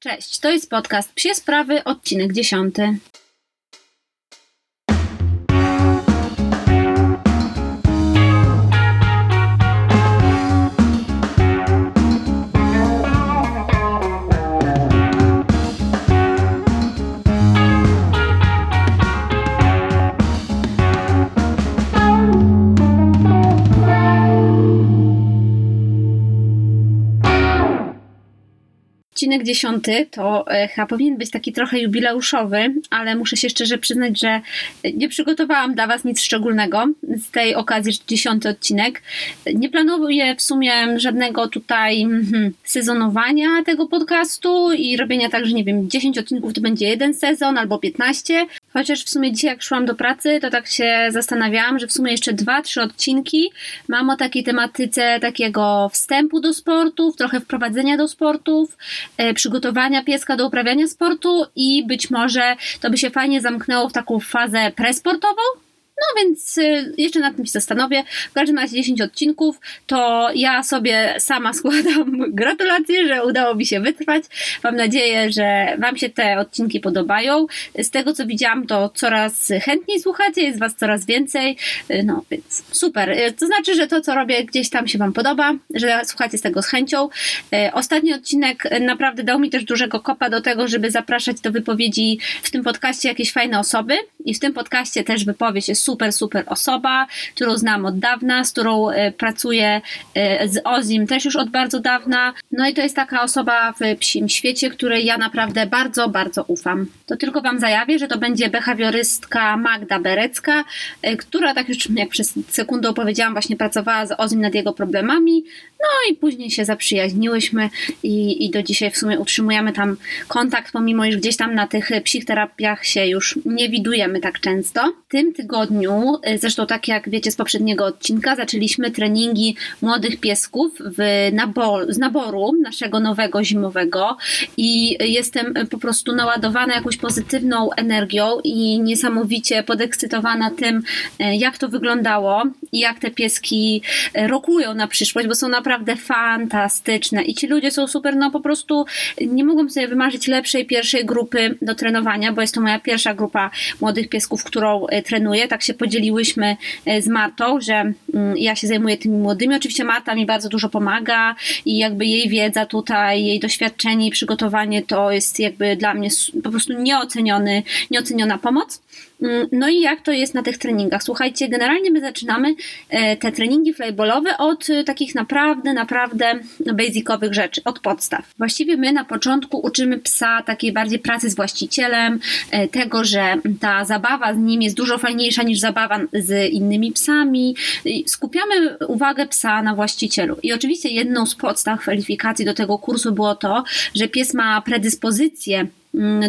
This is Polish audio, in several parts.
Cześć, to jest podcast Psie Sprawy, odcinek dziesiąty. Odcinek dziesiąty to e, chyba powinien być taki trochę jubileuszowy, ale muszę się szczerze przyznać, że nie przygotowałam dla Was nic szczególnego z tej okazji, że dziesiąty odcinek. Nie planuję w sumie żadnego tutaj hmm, sezonowania tego podcastu i robienia tak, że nie wiem, 10 odcinków to będzie jeden sezon albo 15. Chociaż w sumie dzisiaj, jak szłam do pracy, to tak się zastanawiałam, że w sumie jeszcze dwa, trzy odcinki mam o takiej tematyce takiego wstępu do sportów, trochę wprowadzenia do sportów, przygotowania pieska do uprawiania sportu i być może to by się fajnie zamknęło w taką fazę presportową, no więc y, jeszcze nad tym się zastanowię. W każdym razie 10 odcinków, to ja sobie sama składam gratulacje, że udało mi się wytrwać. Mam nadzieję, że Wam się te odcinki podobają. Z tego co widziałam, to coraz chętniej słuchacie, jest Was coraz więcej. Y, no więc super. Y, to znaczy, że to co robię gdzieś tam się Wam podoba, że słuchacie z tego z chęcią. Ostatni odcinek naprawdę dał mi też dużego kopa do tego, żeby zapraszać do wypowiedzi w tym podcaście jakieś fajne osoby i w tym podcaście też wypowiedź jest super, super osoba, którą znam od dawna, z którą e, pracuję e, z Ozim też już od bardzo dawna. No i to jest taka osoba w psim świecie, której ja naprawdę bardzo, bardzo ufam. To tylko Wam zajawię, że to będzie behawiorystka Magda Berecka, e, która tak już jak przez sekundę opowiedziałam, właśnie pracowała z Ozim nad jego problemami. No i później się zaprzyjaźniłyśmy i, i do dzisiaj w sumie utrzymujemy tam kontakt, pomimo iż gdzieś tam na tych psich terapiach się już nie widujemy tak często. W tym tygodniu y, zresztą tak jak wiecie z poprzedniego odcinka, zaczęliśmy treningi młodych piesków w nabor, z naboru naszego nowego zimowego i jestem po prostu naładowana jakąś pozytywną energią i niesamowicie podekscytowana tym, y, jak to wyglądało i jak te pieski rokują na przyszłość, bo są naprawdę fantastyczne i ci ludzie są super, no po prostu nie mogłam sobie wymarzyć lepszej pierwszej grupy do trenowania, bo jest to moja pierwsza grupa młodych piesków, którą trenuję, tak się podzieliłyśmy e, z Martą, że mm, ja się zajmuję tymi młodymi. Oczywiście Marta mi bardzo dużo pomaga i jakby jej wiedza tutaj, jej doświadczenie i przygotowanie to jest jakby dla mnie po prostu nieoceniony, nieoceniona pomoc. Mm, no i jak to jest na tych treningach? Słuchajcie, generalnie my zaczynamy e, te treningi flyballowe od e, takich naprawdę, naprawdę basicowych rzeczy, od podstaw. Właściwie my na początku uczymy psa takiej bardziej pracy z właścicielem, e, tego, że ta zabawa z nim jest dużo fajniejsza niż zabawa z innymi psami. Skupiamy uwagę psa na właścicielu. I oczywiście jedną z podstaw kwalifikacji do tego kursu było to, że pies ma predyspozycję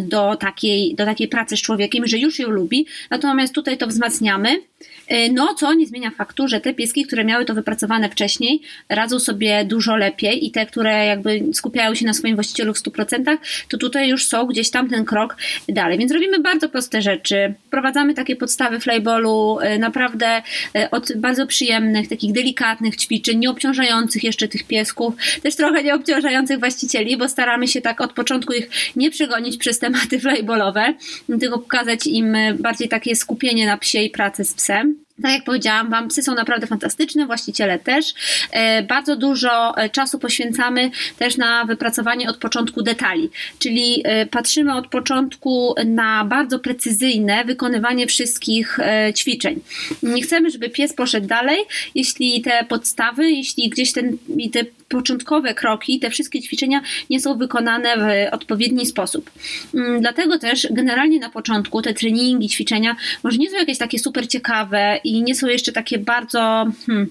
do takiej, do takiej pracy z człowiekiem, że już ją lubi, natomiast tutaj to wzmacniamy. E, no, co nie zmienia faktu, że te pieski, które miały to wypracowane wcześniej, radzą sobie dużo lepiej i te, które jakby skupiają się na swoim właścicielu w 100%, to tutaj już są gdzieś tam ten krok dalej. Więc robimy bardzo proste rzeczy. Wprowadzamy takie podstawy flyballu, e, naprawdę e, od bardzo przyjemnych, takich delikatnych ćwiczeń, nieobciążających jeszcze tych piesków, też trochę nieobciążających właścicieli, bo staramy się tak od początku ich nie przegonić przez tematy flyballowe, tylko pokazać im bardziej takie skupienie na psie i pracę z psem. Tak jak powiedziałam Wam, psy są naprawdę fantastyczne, właściciele też. E, bardzo dużo e, czasu poświęcamy też na wypracowanie od początku detali, czyli e, patrzymy od początku na bardzo precyzyjne wykonywanie wszystkich ćwiczeń. Nie chcemy, żeby pies poszedł dalej, jeśli te podstawy, jeśli gdzieś ten, te początkowe kroki, te wszystkie ćwiczenia nie są wykonane w odpowiedni sposób. Mm, dlatego też generalnie na początku te treningi, ćwiczenia może nie są jakieś takie super ciekawe i nie są jeszcze takie bardzo hmm,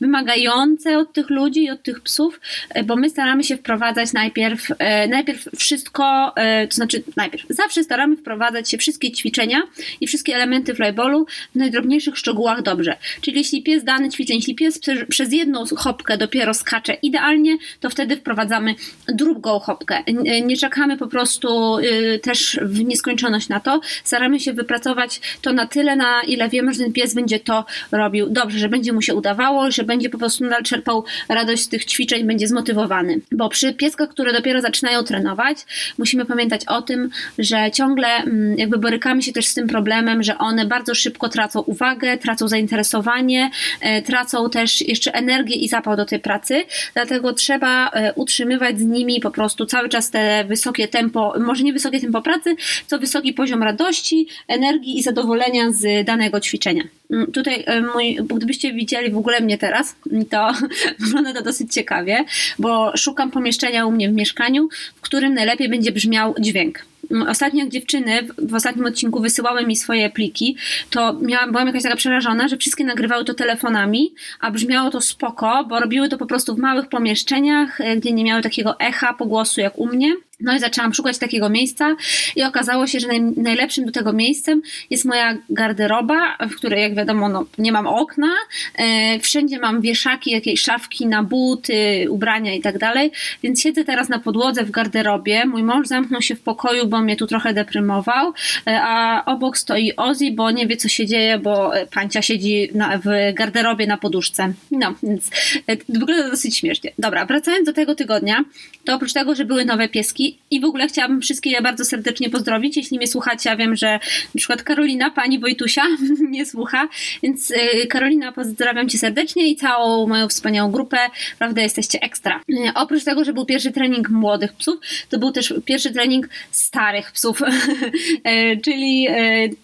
wymagające od tych ludzi i od tych psów, e, bo my staramy się wprowadzać najpierw, e, najpierw wszystko, e, to znaczy najpierw zawsze staramy wprowadzać się wszystkie ćwiczenia i wszystkie elementy flyballu w najdrobniejszych szczegółach dobrze. Czyli jeśli pies dany ćwiczeń, jeśli pies przez jedną hopkę dopiero skacze idealnie, idealnie, to wtedy wprowadzamy drugą chopkę. Nie czekamy po prostu y, też w nieskończoność na to. Staramy się wypracować to na tyle, na ile wiemy, że ten pies będzie to robił dobrze, że będzie mu się udawało, że będzie po prostu nadal czerpał radość z tych ćwiczeń, będzie zmotywowany. Bo przy pieskach, które dopiero zaczynają trenować, musimy pamiętać o tym, że ciągle mm, jakby borykamy się też z tym problemem, że one bardzo szybko tracą uwagę, tracą zainteresowanie, e, tracą też jeszcze energię i zapał do tej pracy, dlatego trzeba e, utrzymywać z nimi po prostu cały czas te wysokie tempo, może nie wysokie tempo pracy, co wysoki poziom radości, energii i zadowolenia z danego ćwiczenia. Mm, tutaj e, mój, gdybyście widzieli w ogóle mnie teraz, to wygląda to dosyć ciekawie, bo szukam pomieszczenia u mnie w mieszkaniu, w którym najlepiej będzie brzmiał dźwięk ostatnio jak dziewczyny w ostatnim odcinku wysyłały mi swoje pliki, to miałam, byłam jakaś taka przerażona, że wszystkie nagrywały to telefonami, a brzmiało to spoko, bo robiły to po prostu w małych pomieszczeniach, e, gdzie nie miały takiego echa pogłosu jak u mnie. No i zaczęłam szukać takiego miejsca i okazało się, że naj, najlepszym do tego miejscem jest moja garderoba, w której jak wiadomo no, nie mam okna, e, wszędzie mam wieszaki, jakieś szafki na buty, ubrania i tak dalej, więc siedzę teraz na podłodze w garderobie, mój mąż zamknął się w pokoju, bo mnie tu trochę deprymował, e, a obok stoi Ozzy, bo nie wie co się dzieje, bo e, pancia siedzi na, w garderobie na poduszce. No, więc e, wygląda dosyć śmiesznie. Dobra, wracając do tego tygodnia, to oprócz tego, że były nowe pieski, i, w ogóle chciałabym wszystkie je bardzo serdecznie pozdrowić. Jeśli mnie słuchacie, ja wiem, że na przykład Karolina, pani Wojtusia nie słucha, więc y, Karolina, pozdrawiam cię serdecznie i całą moją wspaniałą grupę. Prawda, jesteście ekstra. Y, oprócz tego, że był pierwszy trening młodych psów, to był też pierwszy trening starych psów, y, czyli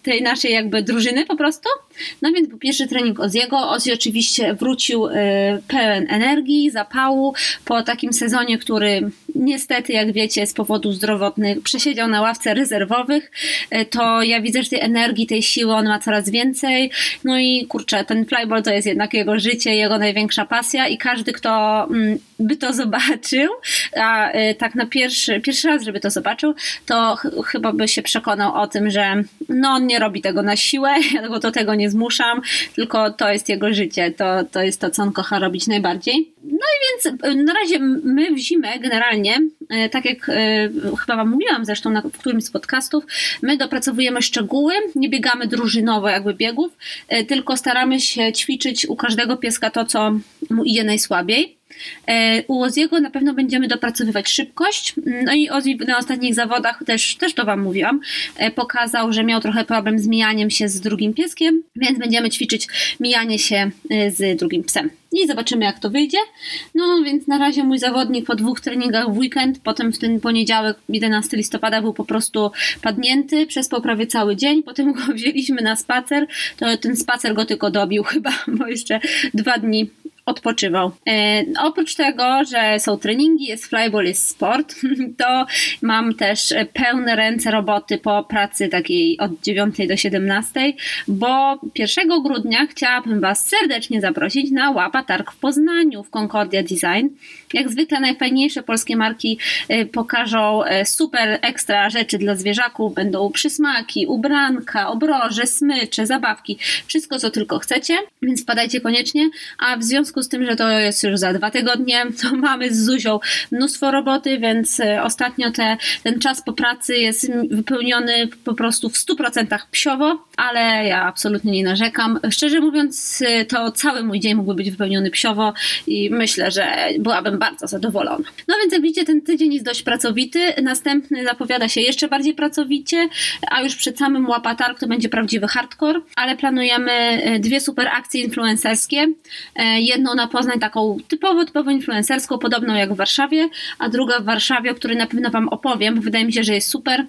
tej naszej jakby drużyny po prostu. No więc był pierwszy trening Oziego. Ozzy oczywiście wrócił pełen energii, zapału po takim sezonie, który niestety, jak wiecie, z powodów zdrowotnych przesiedział na ławce rezerwowych, e, to ja widzę, że tej energii, tej siły on ma coraz więcej. No i kurczę, ten flyball to jest jednak jego życie, jego największa pasja i każdy, kto mm, by to zobaczył, a e, tak na pierwszy, pierwszy raz, żeby to zobaczył, to ch chyba by się przekonał o tym, że no on nie robi tego na siłę, ja go do tego nie zmuszam, tylko to jest jego życie, to, to jest to, co on kocha robić najbardziej. No i więc e, na razie my w zimę generalnie, e, tak jak chyba Wam mówiłam zresztą na, w którymś z podcastów, my dopracowujemy szczegóły, nie biegamy drużynowo jakby biegów, tylko staramy się ćwiczyć u każdego pieska to, co mu idzie najsłabiej. E, u Oziego na pewno będziemy dopracowywać szybkość. No i Ozzy na ostatnich zawodach też, też to Wam mówiłam, e, pokazał, że miał trochę problem z mijaniem się z drugim pieskiem, więc będziemy ćwiczyć mijanie się e, z drugim psem. I zobaczymy, jak to wyjdzie. No więc na razie mój zawodnik po dwóch treningach w weekend, potem w ten poniedziałek, 11 listopada, był po prostu padnięty, przespał prawie cały dzień. Potem go wzięliśmy na spacer. To ten spacer go tylko dobił chyba, bo jeszcze dwa dni odpoczywał. E, oprócz tego, że są treningi, jest flyball, jest sport, to mam też pełne ręce roboty po pracy takiej od 9 do 17, bo 1 grudnia chciałabym Was serdecznie zaprosić na Łapa Targ w Poznaniu w Concordia Design. Jak zwykle najfajniejsze polskie marki e, pokażą e, super ekstra rzeczy dla zwierzaków. Będą przysmaki, ubranka, obroże, smycze, zabawki, wszystko co tylko chcecie, więc wpadajcie koniecznie. A w związku z tym, że to jest już za dwa tygodnie, to mamy z Zuzią mnóstwo roboty, więc e, ostatnio te, ten czas po pracy jest wypełniony po prostu w 100% psiowo, ale ja absolutnie nie narzekam. Szczerze mówiąc, to cały mój dzień mógłby być wypełniony psiowo i myślę, że byłabym bardzo zadowolona. No więc jak widzicie, ten tydzień jest dość pracowity. Następny zapowiada się jeszcze bardziej pracowicie, a już przed samym łapatarg to będzie prawdziwy hardcore, ale planujemy e, dwie super akcje influencerskie. E, jedną na Poznań taką typowo, typowo influencerską, podobną jak w Warszawie, a druga w Warszawie, o której na pewno Wam opowiem, bo wydaje mi się, że jest super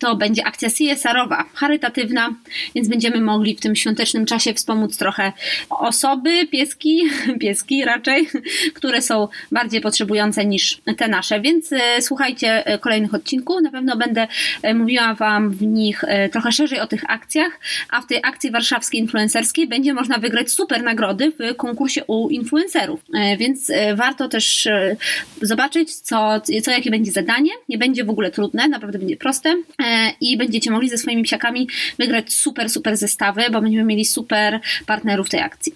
to będzie akcja CSR-owa, charytatywna, więc będziemy mogli w tym świątecznym czasie wspomóc trochę osoby, pieski, pieski raczej, które są bardziej potrzebujące niż te nasze. Więc e, słuchajcie e, kolejnych odcinków. Na pewno będę e, mówiła Wam w nich trochę szerzej o tych akcjach, a w tej akcji warszawskiej influencerskiej będzie można wygrać super nagrody w konkursie u influencerów. Więc warto też zobaczyć, co, co jakie będzie zadanie. Nie będzie w ogóle trudne, naprawdę będzie proste. E, i będziecie mogli ze swoimi psiakami wygrać super, super zestawy, bo będziemy mieli super partnerów tej akcji.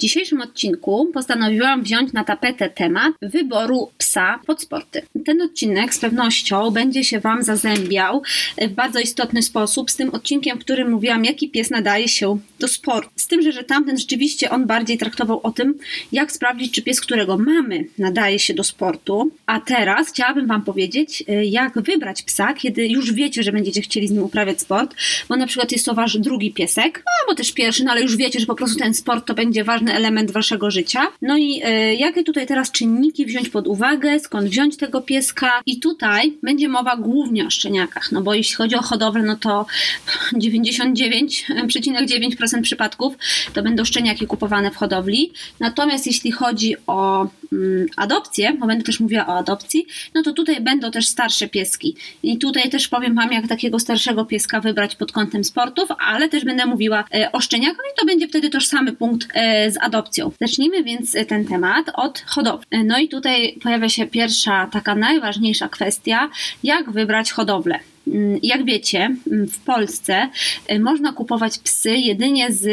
Dzisiejszym odcinku postanowiłam wziąć na tapetę temat wyboru psa pod sporty. Ten odcinek z pewnością będzie się Wam zazębiał w bardzo istotny sposób z tym odcinkiem, w którym mówiłam, jaki pies nadaje się do sportu. Z tym, że, że tamten rzeczywiście on bardziej traktował o tym, jak sprawdzić, czy pies, którego mamy, nadaje się do sportu. A teraz chciałabym Wam powiedzieć, y, jak wybrać psa, kiedy już wiecie, że będziecie chcieli z nim uprawiać sport, bo na przykład jest to Wasz drugi piesek, albo też pierwszy, no ale już wiecie, że po prostu ten sport to będzie ważny element Waszego życia. No i y, jakie tutaj teraz czynniki wziąć pod uwagę, skąd wziąć tego pieska i tutaj będzie mowa głównie o szczeniakach, no bo jeśli chodzi o hodowlę, no to 99,9% przypadków to będą szczeniaki kupowane w hodowli. Natomiast jeśli chodzi o mm, adopcję, bo będę też mówiła o adopcji, no to tutaj będą też starsze pieski. I tutaj też powiem Wam, jak takiego starszego pieska wybrać pod kątem sportów, ale też będę mówiła e, o szczeniakach i to będzie wtedy tożsamy punkt e, z adopcją. Zacznijmy więc e, ten temat od hodowli. E, no i tutaj pojawia się pierwsza, taka najważniejsza kwestia, jak wybrać hodowlę. Mm, Jak wiecie, mm, w Polsce y, można kupować psy jedynie z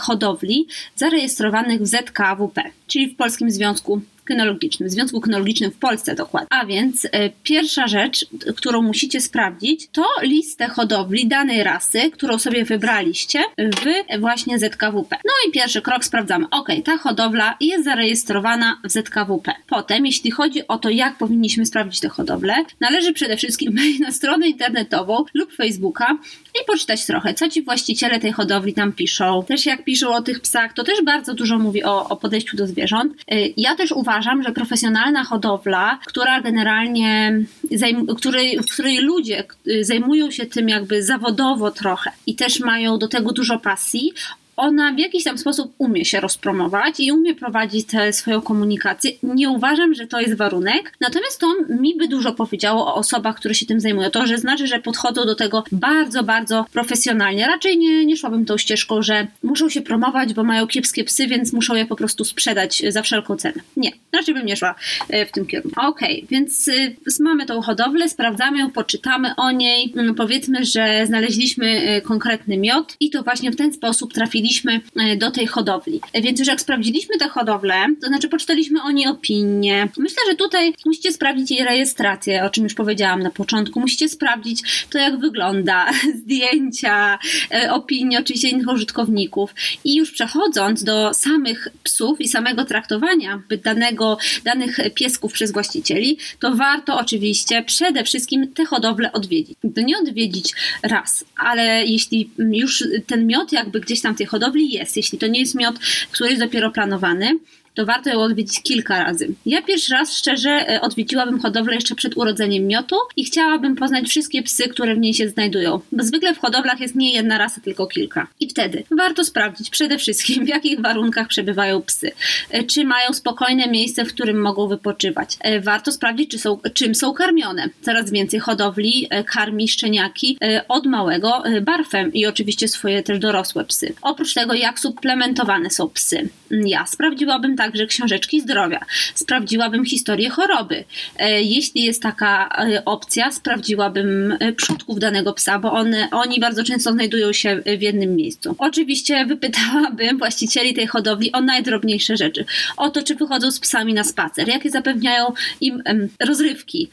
hodowli zarejestrowanych w ZKWP, czyli w Polskim Związku Kynologicznym, w Związku Kynologicznym w Polsce dokładnie. A więc y, pierwsza rzecz, którą musicie sprawdzić, to listę hodowli danej rasy, którą sobie wybraliście w właśnie ZKWP. No i pierwszy krok sprawdzamy. Ok, ta hodowla jest zarejestrowana w ZKWP. Potem, jeśli chodzi o to, jak powinniśmy sprawdzić tę hodowlę, należy przede wszystkim wejść na stronę internetową lub Facebooka i poczytać trochę, co ci właściciele tej hodowli tam piszą. Też jak piszą o tych psach, to też bardzo dużo mówi o, o podejściu do zwierząt. Y, Ja też uważam, że profesjonalna hodowla, która generalnie, zajm- której, w której ludzie y, zajmują się tym jakby zawodowo trochę i też mają do tego dużo pasji, ona w jakiś tam sposób umie się rozpromować i umie prowadzić swoją komunikację. Nie uważam, że to jest warunek, natomiast to mi by dużo powiedziało o osobach, które się tym zajmują. To, że znaczy, że podchodzą do tego bardzo, bardzo profesjonalnie. Raczej nie, nie szłabym tą ścieżką, że muszą się promować, bo mają kiepskie psy, więc muszą je po prostu sprzedać za wszelką cenę. Nie, raczej bym nie szła e, w tym kierunku. Okej, więc y, mamy tą hodowlę, sprawdzamy ją, poczytamy o niej. Mm, Powiedzmy, że znaleźliśmy konkretny miod i to właśnie w ten sposób trafiliśmy e, do tej hodowli. E, Więc już jak sprawdziliśmy tę hodowlę, to znaczy poczytaliśmy o niej opinię. Myślę, że tutaj musicie sprawdzić jej rejestrację, o czym już powiedziałam na początku. Musicie sprawdzić to, jak wygląda, zdjęcia, e, opinie oczywiście innych użytkowników. I już przechodząc do samych psów i samego traktowania danego, danych piesków przez właścicieli, to warto oczywiście przede wszystkim tę hodowlę odwiedzić. To nie odwiedzić raz, ale jeśli już ten miod jakby gdzieś tam w tej hodowli jest, jeśli to nie jest miod, który jest dopiero planowany, to warto ją odwiedzić kilka razy. Ja pierwszy raz szczerze e, odwiedziłabym hodowlę jeszcze przed urodzeniem miotu i chciałabym poznać wszystkie psy, które w niej się znajdują. Bo zwykle w hodowlach jest nie jedna rasa, tylko kilka. I wtedy warto sprawdzić przede wszystkim, w jakich warunkach przebywają psy. E, Czy mają spokojne miejsce, w którym mogą wypoczywać. E, Warto sprawdzić, czy są, czym są karmione. Coraz więcej hodowli karmi szczeniaki od małego barfem i oczywiście swoje też dorosłe psy. Oprócz tego, jak suplementowane są psy. Mm, Ja sprawdziłabym także książeczki zdrowia. Sprawdziłabym historię choroby. E, Jeśli jest taka e, opcja, sprawdziłabym e, przodków danego psa, bo one, oni bardzo często znajdują się w jednym miejscu. Oczywiście wypytałabym właścicieli tej hodowli o najdrobniejsze rzeczy. O to, czy wychodzą z psami na spacer, jakie zapewniają im rozrywki,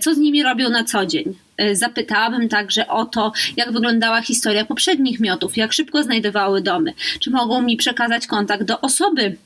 co z nimi robią na co dzień. Zapytałabym także o to, jak wyglądała historia poprzednich miotów, jak szybko znajdowały domy, czy mogą mi przekazać kontakt do osoby,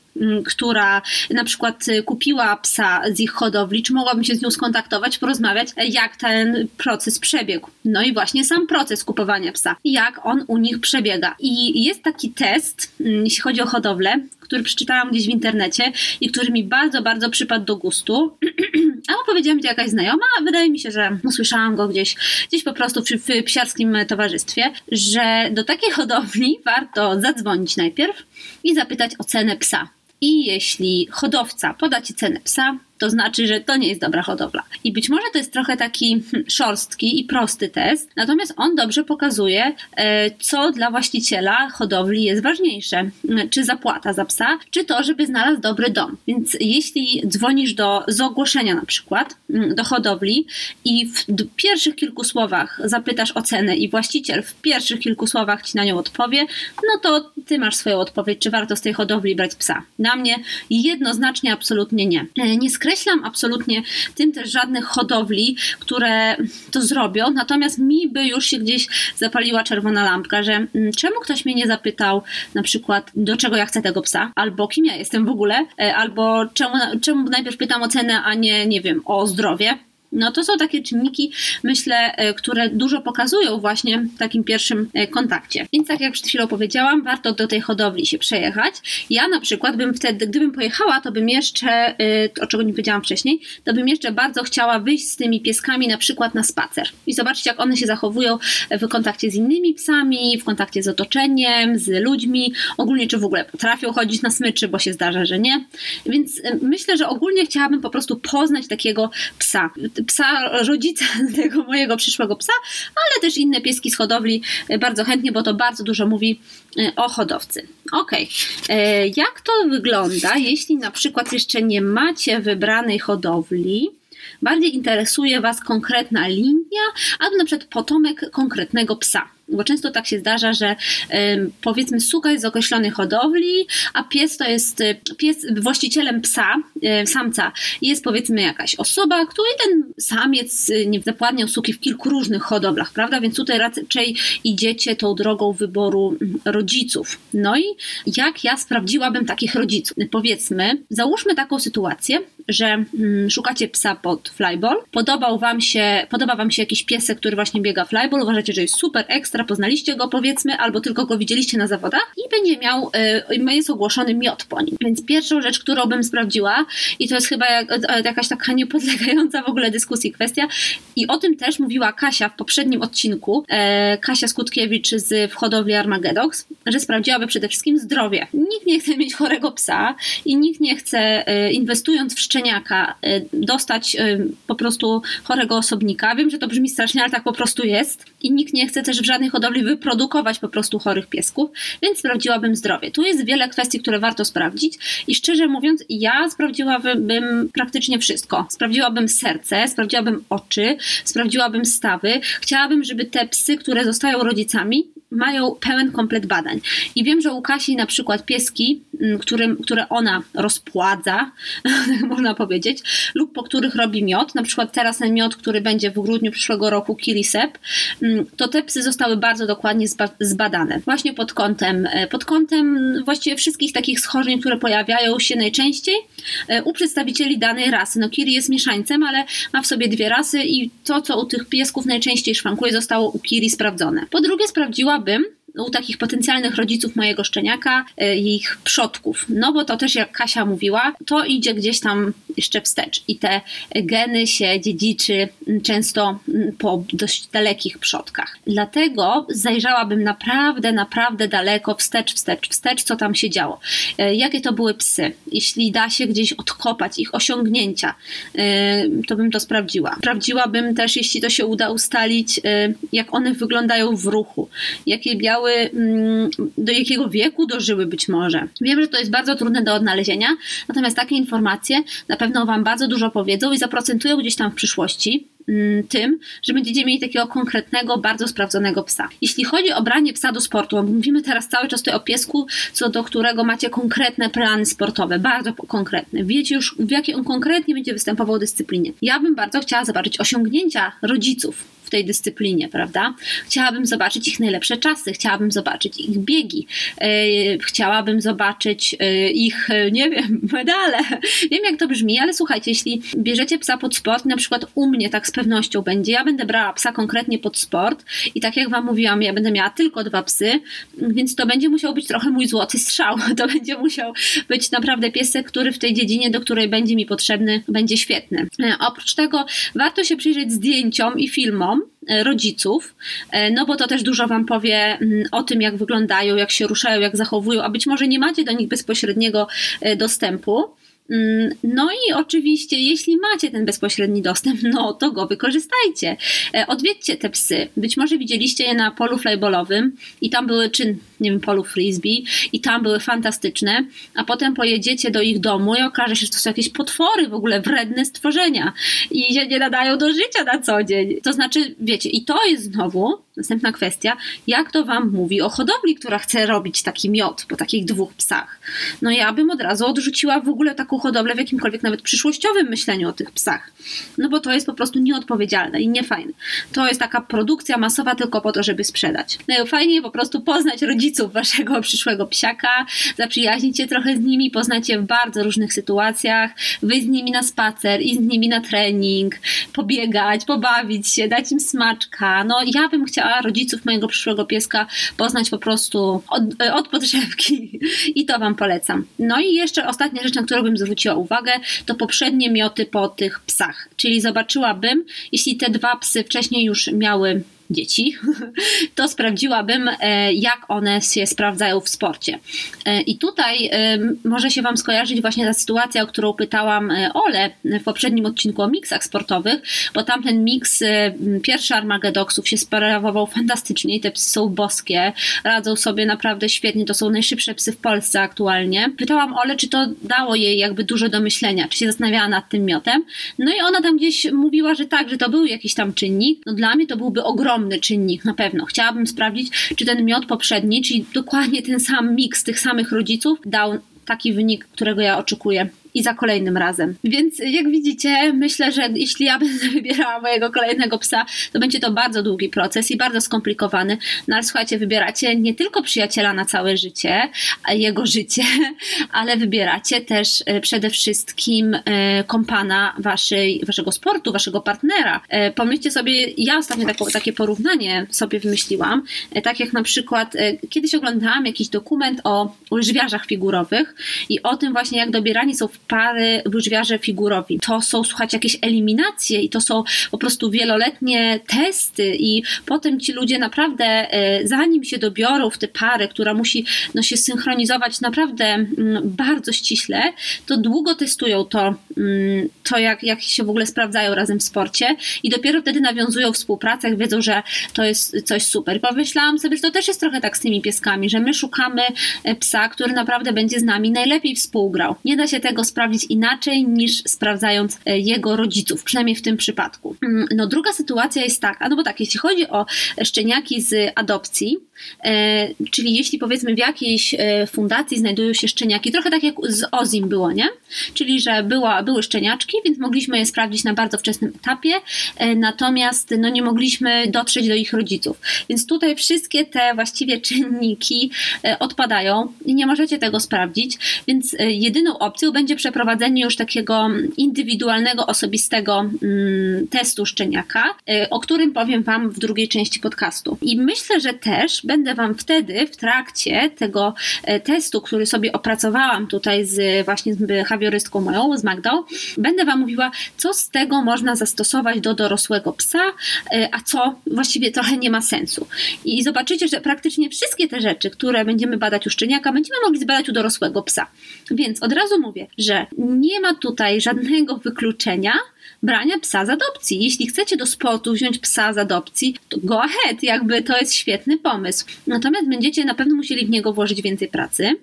która na przykład y, kupiła psa z ich hodowli, czy mogłabym się z nią skontaktować, porozmawiać, e, jak ten proces przebiegł. No i właśnie sam proces kupowania psa, jak on u nich przebiega. I jest taki test, jeśli chodzi o hodowlę, który przeczytałam gdzieś w internecie i który mi bardzo, bardzo przypadł do gustu. A opowiedziała mi jakaś znajoma, a wydaje mi się, że usłyszałam go gdzieś, gdzieś po prostu w, w psiarskim towarzystwie, że do takiej hodowli warto zadzwonić najpierw i zapytać o cenę psa. I jeśli hodowca poda ci cenę psa, to znaczy, że to nie jest dobra hodowla. I być może to jest trochę taki hmm, szorstki i prosty test, natomiast on dobrze pokazuje, e, co dla właściciela hodowli jest ważniejsze. Czy zapłata za psa, czy to, żeby znalazł dobry dom. Więc jeśli dzwonisz do, z ogłoszenia na przykład, mm, do hodowli i w pierwszych kilku słowach zapytasz o cenę i właściciel w pierwszych kilku słowach ci na nią odpowie, no to ty masz swoją odpowiedź, czy warto z tej hodowli brać psa. Na mnie jednoznacznie absolutnie nie. E, nie skreślam absolutnie tym też żadnych hodowli, które to zrobią, natomiast mi by już się gdzieś zapaliła czerwona lampka, że mm, czemu ktoś mnie nie zapytał na przykład, do czego ja chcę tego psa, albo kim ja jestem w ogóle, e, albo czemu, czemu najpierw pytam o cenę, a nie, nie wiem, o zdrowie. No to są takie czynniki, myślę, e, które dużo pokazują właśnie w takim pierwszym e, kontakcie. Więc tak jak przed chwilą powiedziałam, warto do tej hodowli się przejechać. Ja na przykład bym wtedy, gdybym pojechała, to bym jeszcze, e, o czego nie powiedziałam wcześniej, to bym jeszcze bardzo chciała wyjść z tymi pieskami na przykład na spacer i zobaczyć, jak one się zachowują w kontakcie z innymi psami, w kontakcie z otoczeniem, z ludźmi, ogólnie czy w ogóle potrafią chodzić na smyczy, bo się zdarza, że nie. Więc myślę, że ogólnie chciałabym po prostu poznać takiego psa psa, rodzica tego mojego przyszłego psa, ale też inne pieski z hodowli bardzo chętnie, bo to bardzo dużo mówi e, o hodowcy. Ok, e, jak to wygląda, jeśli na przykład jeszcze nie macie wybranej hodowli? Bardziej interesuje Was konkretna linia, albo na przykład potomek konkretnego psa bo często tak się zdarza, że powiedzmy suka jest z określonej hodowli, a pies to jest pies właścicielem psa, samca jest powiedzmy jakaś osoba, której ten samiec y, nie zapładniał suki w kilku różnych hodowlach, prawda? Więc tutaj raczej idziecie tą drogą wyboru mm, rodziców. No i jak ja sprawdziłabym takich rodziców? Powiedzmy, załóżmy taką sytuację, że mm, szukacie psa pod flyball, podobał wam się, podoba wam się jakiś piesek, który właśnie biega flyball, uważacie, że jest super ekstra, poznaliście go powiedzmy, albo tylko go widzieliście na zawodach i będzie miał, y, jest ogłoszony miot po nim. Więc pierwszą rzecz, którą bym sprawdziła i to jest chyba jak, jakaś taka niepodlegająca w ogóle dyskusji kwestia i o tym też mówiła Kasia w poprzednim odcinku, e, Kasia Skutkiewicz z w hodowli Armagedox, że sprawdziłaby przede wszystkim zdrowie. Nikt nie chce mieć chorego psa i nikt nie chce e, inwestując w szczęście szczeniaka y, dostać y, po prostu chorego osobnika. Wiem, że to brzmi strasznie, ale tak po prostu jest. I nikt nie chce też w żadnej hodowli wyprodukować po prostu chorych piesków, więc sprawdziłabym zdrowie. Tu jest wiele kwestii, które warto sprawdzić i szczerze mówiąc, ja sprawdziłabym praktycznie wszystko. Sprawdziłabym serce, sprawdziłabym oczy, sprawdziłabym stawy. Chciałabym, żeby te psy, które zostają rodzicami, mają pełen komplet badań. I wiem, że u Kasi na przykład pieski, mm, którym, które ona rozpładza, można powiedzieć, lub po których robi miod, na przykład teraz ten miod, który będzie w grudniu przyszłego roku Kilisep, mm, to te psy zostały bardzo dokładnie zbadane. Właśnie pod kątem, e, pod kątem właściwie wszystkich takich schorzeń, które pojawiają się najczęściej e, u przedstawicieli danej rasy. No Kiri jest mieszańcem, ale ma w sobie dwie rasy i to, co u tych piesków najczęściej szwankuje, zostało u Kiri sprawdzone. Po drugie sprawdziła chciałabym u takich potencjalnych rodziców mojego szczeniaka, e, ich przodków. No bo to też, jak Kasia mówiła, to idzie gdzieś tam jeszcze wstecz i te geny się dziedziczy często po dość dalekich przodkach. Dlatego zajrzałabym naprawdę, naprawdę daleko wstecz, wstecz, wstecz, co tam się działo. E, jakie to były psy? Jeśli da się gdzieś odkopać ich osiągnięcia, e, to bym to sprawdziła. Sprawdziłabym też, jeśli to się uda ustalić, jak one wyglądają w ruchu, jakie białe Mm, do jakiego wieku dożyły być może. Wiem, że to jest bardzo trudne do odnalezienia, natomiast takie informacje na pewno Wam bardzo dużo powiedzą i zaprocentują gdzieś tam w przyszłości mm, tym, że będziecie mieli takiego konkretnego, bardzo sprawdzonego psa. Jeśli chodzi o branie psa do sportu, mówimy teraz cały czas tutaj o piesku, co do którego macie konkretne plany sportowe, bardzo konkretne. Wiecie już, w jakiej on konkretnie będzie występował dyscyplinie. Ja bym bardzo chciała zobaczyć osiągnięcia rodziców w tej dyscyplinie, prawda? Chciałabym zobaczyć ich najlepsze czasy, chciałabym zobaczyć ich biegi, e, chciałabym zobaczyć e, ich, e, nie wiem, medale. Wiem, jak to brzmi, ale słuchajcie, jeśli bierzecie psa pod sport, na przykład u mnie tak z pewnością będzie, ja będę brała psa konkretnie pod sport i tak jak Wam mówiłam, ja będę miała tylko dwa psy, więc to będzie musiał być trochę mój złoty strzał. To będzie musiał być naprawdę piesek, który w tej dziedzinie, do której będzie mi potrzebny, będzie świetny. Oprócz tego warto się przyjrzeć zdjęciom i filmom, E, rodziców, e, no bo to też dużo Wam powie mm, o tym, jak wyglądają, jak się ruszają, jak zachowują, a być może nie macie do nich bezpośredniego e, dostępu. Mm, no i oczywiście, jeśli macie ten bezpośredni dostęp, no to go wykorzystajcie. Odwiedźcie te psy. Być może widzieliście je na polu flyballowym i tam były, czy nie wiem, polu frisbee i tam były fantastyczne, a potem pojedziecie do ich domu i okaże się, że to są jakieś potwory w ogóle, wredne stworzenia i się nie nadają do życia na co dzień. To znaczy, wiecie, i to jest znowu następna kwestia, jak to wam mówi o hodowli, która chce robić taki miod po takich dwóch psach. No ja bym od razu odrzuciła w ogóle taką hodowlę w jakimkolwiek nawet przyszłościowym myśleniu o tych psach. No bo to jest po prostu nieodpowiedzialne i niefajne. To jest taka produkcja masowa tylko po to, żeby sprzedać. No i fajnie po prostu poznać rodziców waszego przyszłego psiaka, zaprzyjaźnić się trochę z nimi, poznać je w bardzo różnych sytuacjach, wyjść z nimi na spacer, iść z nimi na trening, pobiegać, pobawić się, dać im smaczka. No ja bym chciała rodziców mojego przyszłego pieska poznać po prostu od, od podszewki i to wam polecam. No i jeszcze ostatnia rzecz, na którą bym zwróciła uwagę, to poprzednie mioty po tych psach. Czyli zobaczyłabym, jeśli te dwa psy wcześniej już miały dzieci, to sprawdziłabym, e, jak one się sprawdzają w sporcie. E, I tutaj e, może się Wam skojarzyć właśnie ta sytuacja, o którą pytałam Ole w poprzednim odcinku o miksach sportowych, bo tamten miks pierwszy Armagedoksów się sprawował fantastycznie i te psy są boskie, radzą sobie naprawdę świetnie, to są najszybsze psy w Polsce aktualnie. Pytałam Ole, czy to dało jej jakby dużo do myślenia, czy się zastanawiała nad tym miotem. No i ona tam gdzieś mówiła, że tak, że to był jakiś tam czynnik. No dla mnie to byłby ogromny ogromny czynnik, na pewno. Chciałabym sprawdzić, czy ten miod poprzedni, czyli dokładnie ten sam miks tych samych rodziców, dał taki wynik, którego ja oczekuję i za kolejnym razem. Więc jak widzicie, myślę, że jeśli ja będę wybierała mojego kolejnego psa, to będzie to bardzo długi proces i bardzo skomplikowany. No ale słuchajcie, wybieracie nie tylko przyjaciela na całe życie, jego życie, ale wybieracie też e, przede wszystkim e, kompana waszej, waszego sportu, waszego partnera. E, pomyślcie sobie, ja ostatnio takie, porównanie sobie wymyśliłam, tak jak na przykład kiedyś oglądałam jakiś dokument o łyżwiarzach figurowych i o tym właśnie, jak dobierani są w pary łyżwiarze figurowi. To są, słuchajcie, jakieś eliminacje i to są po prostu wieloletnie testy i potem ci ludzie naprawdę, e, zanim się dobiorą w tę parę, która musi no, się synchronizować naprawdę mm, bardzo ściśle, to długo testują to, mm, to jak, jak się w ogóle sprawdzają razem w sporcie i dopiero wtedy nawiązują współpracę, jak wiedzą, że to jest coś super. Pomyślałam sobie, że to też jest trochę tak z tymi pieskami, że my szukamy e, psa, który naprawdę będzie z nami najlepiej współgrał. Nie da się tego sprawdzić inaczej niż sprawdzając e, jego rodziców, przynajmniej w tym przypadku. Mm, no druga sytuacja jest taka, no bo tak, jeśli chodzi o szczeniaki z adopcji, e, czyli jeśli powiedzmy w jakiejś e, fundacji znajdują się szczeniaki, trochę tak jak z Ozim było, nie? Czyli, że była, były szczeniaczki, więc mogliśmy je sprawdzić na bardzo wczesnym etapie, natomiast no nie mogliśmy dotrzeć do ich rodziców. Więc tutaj wszystkie te właściwie czynniki odpadają i nie możecie tego sprawdzić, więc jedyną opcją będzie przeprowadzenie już takiego indywidualnego, osobistego mm, testu szczeniaka, y, o którym powiem Wam w drugiej części podcastu. I myślę, że też będę Wam wtedy w trakcie tego y, testu, który sobie opracowałam tutaj z właśnie z behawiorystką moją, z Magdą, będę Wam mówiła, co z tego można zastosować do dorosłego psa, y, a co właściwie trochę nie ma sensu. I zobaczycie, że praktycznie wszystkie te rzeczy, które będziemy badać u szczeniaka, będziemy mogli zbadać u dorosłego psa. Więc od razu mówię, nie ma tutaj żadnego wykluczenia brania psa z adopcji. Jeśli chcecie do sportu wziąć psa z adopcji, to go ahead, jakby to jest świetny pomysł. Natomiast będziecie na pewno musieli w niego włożyć więcej pracy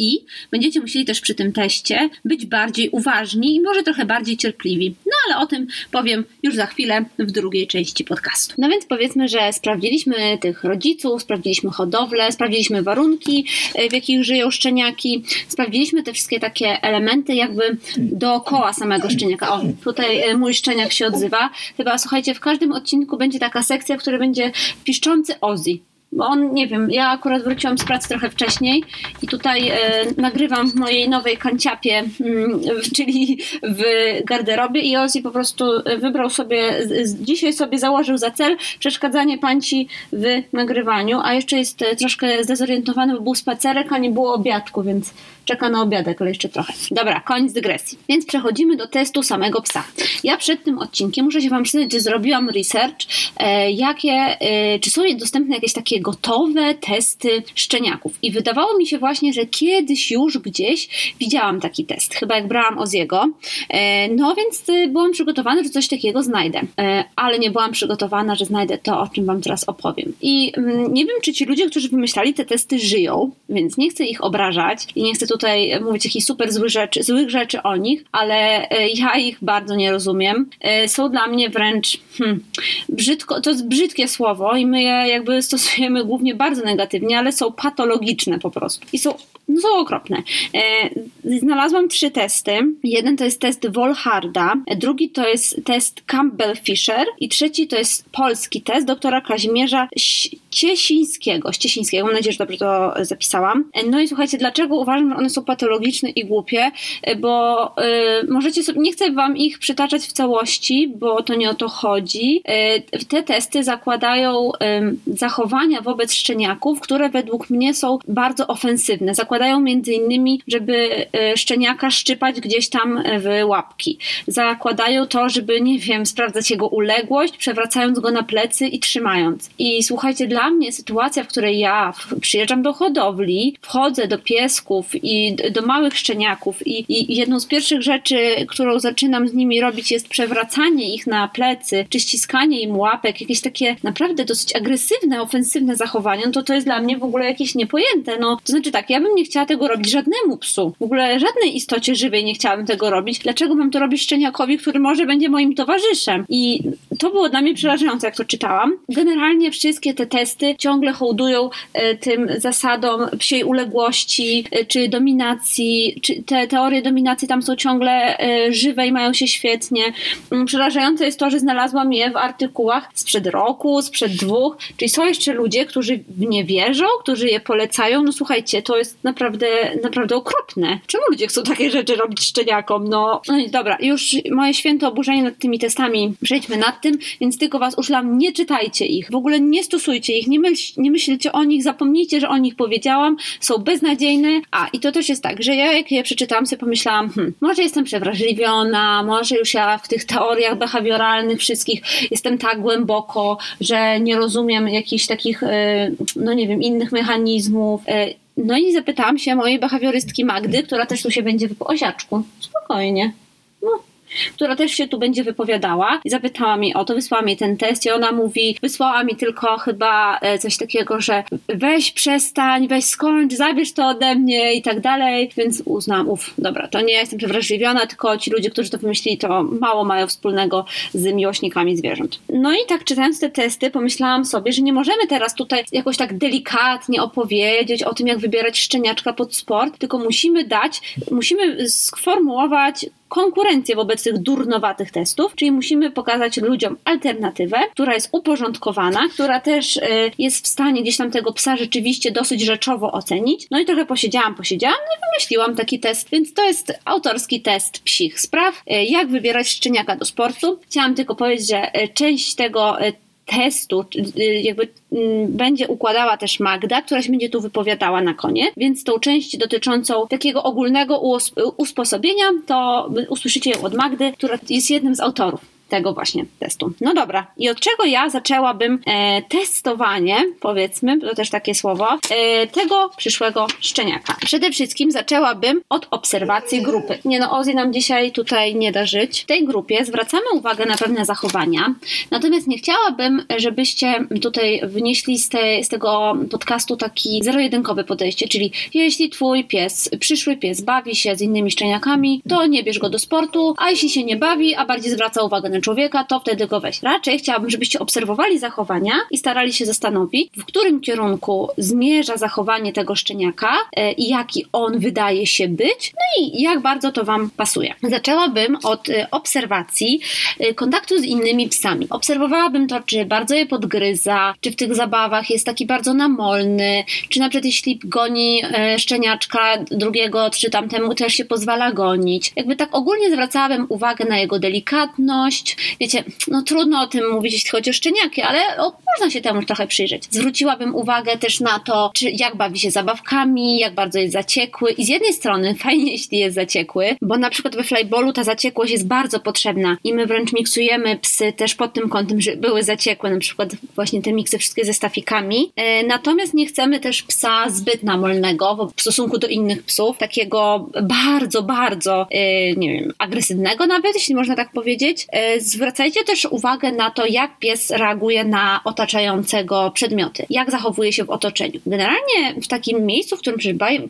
i będziecie musieli też przy tym teście być bardziej uważni i może trochę bardziej cierpliwi. No ale o tym powiem już za chwilę w drugiej części podcastu. No więc powiedzmy, że sprawdziliśmy tych rodziców, sprawdziliśmy hodowlę, sprawdziliśmy warunki, e, w jakich żyją szczeniaki, sprawdziliśmy te wszystkie takie elementy jakby dookoła samego szczeniaka. O, tutaj e, mój szczeniak się odzywa. Chyba słuchajcie, w każdym odcinku będzie taka sekcja, w której będzie piszczący Ozzy on, nie wiem, ja akurat wróciłam z pracy trochę wcześniej i tutaj e, nagrywam w mojej nowej kanciapie, mm, czyli w garderobie i Ozzy po prostu wybrał sobie, z, dzisiaj sobie założył za cel przeszkadzanie panci w nagrywaniu, a jeszcze jest e, troszkę zdezorientowany, bo był spacerek, a nie było obiadku, więc czeka na obiadek, ale jeszcze trochę. Dobra, koniec dygresji. Więc przechodzimy do testu samego psa. Ja przed tym odcinkiem muszę się Wam przyznać, że zrobiłam research, e, jakie, e, czy są dostępne jakieś takie gotowe testy szczeniaków. I wydawało mi się właśnie, że kiedyś już gdzieś widziałam taki test, chyba jak brałam Oziego. E, no więc y, byłam przygotowana, że coś takiego znajdę, e, ale nie byłam przygotowana, że znajdę to, o czym Wam teraz opowiem. I mm, nie wiem, czy ci ludzie, którzy wymyślali te testy, żyją, więc nie chcę ich obrażać i nie chcę tutaj mówić jakichś super złych rzeczy, złych rzeczy o nich, ale e, ja ich bardzo nie rozumiem. Są dla mnie wręcz hmm, brzydko, to jest brzydkie słowo i my je jakby stosujemy głównie bardzo negatywnie, ale są patologiczne po prostu i są no są okropne. E, znalazłam trzy testy. Jeden to jest test Volharda, drugi to jest test Campbell-Fisher i trzeci to jest polski test doktora Kazimierza Ciesińskiego. Ciesińskiego, mam nadzieję, że dobrze to zapisałam. No i słuchajcie, dlaczego uważam, że one są patologiczne i głupie? Bo y, możecie sobie, nie chcę wam ich przytaczać w całości, bo to nie o to chodzi. Y, te testy zakładają y, zachowania wobec szczeniaków, które według mnie są bardzo ofensywne. Zakładają między innymi, żeby szczeniaka szczypać gdzieś tam w łapki. Zakładają to, żeby, nie wiem, sprawdzać jego uległość, przewracając go na plecy i trzymając. I słuchajcie, dla dla mnie sytuacja, w której ja przyjeżdżam do hodowli, wchodzę do piesków i do małych szczeniaków i, i jedną z pierwszych rzeczy, którą zaczynam z nimi robić jest przewracanie ich na plecy, czy ściskanie im łapek, jakieś takie naprawdę dosyć agresywne, ofensywne zachowania, no to to jest dla mnie w ogóle jakieś niepojęte. No, to znaczy tak, ja bym nie chciała tego robić żadnemu psu, w ogóle żadnej istocie żywej nie chciałabym tego robić. Dlaczego mam to robić szczeniakowi, który może będzie moim towarzyszem? I to było dla mnie przerażające, jak to czytałam. Generalnie wszystkie te testy ciągle hołdują e, tym zasadom psiej uległości e, czy dominacji, czy te teorie dominacji tam są ciągle e, żywe i mają się świetnie. Mm, przerażające jest to, że znalazłam je w artykułach sprzed roku, sprzed dwóch, czyli są jeszcze ludzie, którzy w nie wierzą, którzy je polecają. No słuchajcie, to jest naprawdę, naprawdę okropne. Czemu ludzie chcą takie rzeczy robić szczeniakom? No, no dobra, już moje święte oburzenie nad tymi testami, przejdźmy nad tym, więc tylko was uszlam, nie czytajcie ich, w ogóle nie stosujcie ich, nie, myśl, nie myślcie o nich, zapomnijcie, że o nich powiedziałam, są beznadziejne. A, i to też jest tak, że ja jak je przeczytałam, sobie pomyślałam, hmm, może jestem przewrażliwiona, może już ja w tych teoriach behawioralnych wszystkich jestem tak głęboko, że nie rozumiem jakichś takich, e, no nie wiem, innych mechanizmów. E, no i zapytałam się mojej behawiorystki Magdy, która też tu się będzie wypowiedzieć. Spokojnie. No, która też się tu będzie wypowiadała i zapytała mnie o to, wysłała mi ten test i ona mówi, wysłała mi tylko chyba e, coś takiego, że weź przestań, weź skończ, zabierz to ode mnie i tak dalej, więc uznałam, uff, dobra, to nie jestem przewrażliwiona, tylko ci ludzie, którzy to wymyślili, to mało mają wspólnego z miłośnikami zwierząt. No i tak czytając te testy, pomyślałam sobie, że nie możemy teraz tutaj jakoś tak delikatnie opowiedzieć o tym, jak wybierać szczeniaczka pod sport, tylko musimy dać, musimy sformułować konkurencję wobec tych durnowatych testów, czyli musimy pokazać ludziom alternatywę, która jest uporządkowana, która też y, jest w stanie gdzieś tam tego psa rzeczywiście dosyć rzeczowo ocenić. No i trochę posiedziałam, posiedziałam, no i wymyśliłam taki test, więc to jest autorski test psich spraw, y, jak wybierać szczeniaka do sportu. Chciałam tylko powiedzieć, że y, część tego testu, y, jakby mm, będzie układała też Magda, która się będzie tu wypowiadała na koniec, więc tą część dotyczącą takiego ogólnego usposobienia to usłyszycie ją od Magdy, która jest jednym z autorów tego właśnie testu. No dobra, i od czego ja zaczęłabym e, testowanie, powiedzmy, to też takie słowo, e, tego przyszłego szczeniaka. Przede wszystkim zaczęłabym od obserwacji grupy. Nie no, Ozzy nam dzisiaj tutaj nie da żyć. W tej grupie zwracamy uwagę na pewne zachowania, natomiast nie chciałabym, żebyście tutaj wnieśli z, te, z tego podcastu taki zero-jedynkowy podejście, czyli jeśli twój pies, przyszły pies bawi się z innymi szczeniakami, to nie bierz go do sportu, a jeśli się nie bawi, a bardziej zwraca uwagę na człowieka, to wtedy go weź. Raczej chciałabym, żebyście obserwowali zachowania i starali się zastanowić, w którym kierunku zmierza zachowanie tego szczeniaka e, i jaki on wydaje się być, no i jak bardzo to Wam pasuje. Zaczęłabym od e, obserwacji e, kontaktu z innymi psami. Obserwowałabym to, czy bardzo je podgryza, czy w tych zabawach jest taki bardzo namolny, czy na przykład jeśli goni szczeniaczka drugiego, czy tamtemu też się pozwala gonić. Jakby tak ogólnie zwracałabym uwagę na jego delikatność, Wiecie, no trudno o tym mówić, jeśli chodzi o szczeniaki, ale o, można się temu trochę przyjrzeć. Zwróciłabym uwagę też na to, czy jak bawi się zabawkami, jak bardzo jest zaciekły. I z jednej strony fajnie, jeśli jest zaciekły, bo na przykład we flyballu ta zaciekłość jest bardzo potrzebna i my wręcz miksujemy psy też pod tym kątem, że były zaciekłe, na przykład właśnie te miksy wszystkie ze stafikami. E, natomiast nie chcemy też psa zbyt namolnego w stosunku do innych psów, takiego bardzo, bardzo, e, nie wiem, agresywnego nawet, jeśli można tak powiedzieć. E, zwracajcie też uwagę na to, jak pies reaguje na otaczającego przedmioty, jak zachowuje się w otoczeniu. Generalnie w takim miejscu, w którym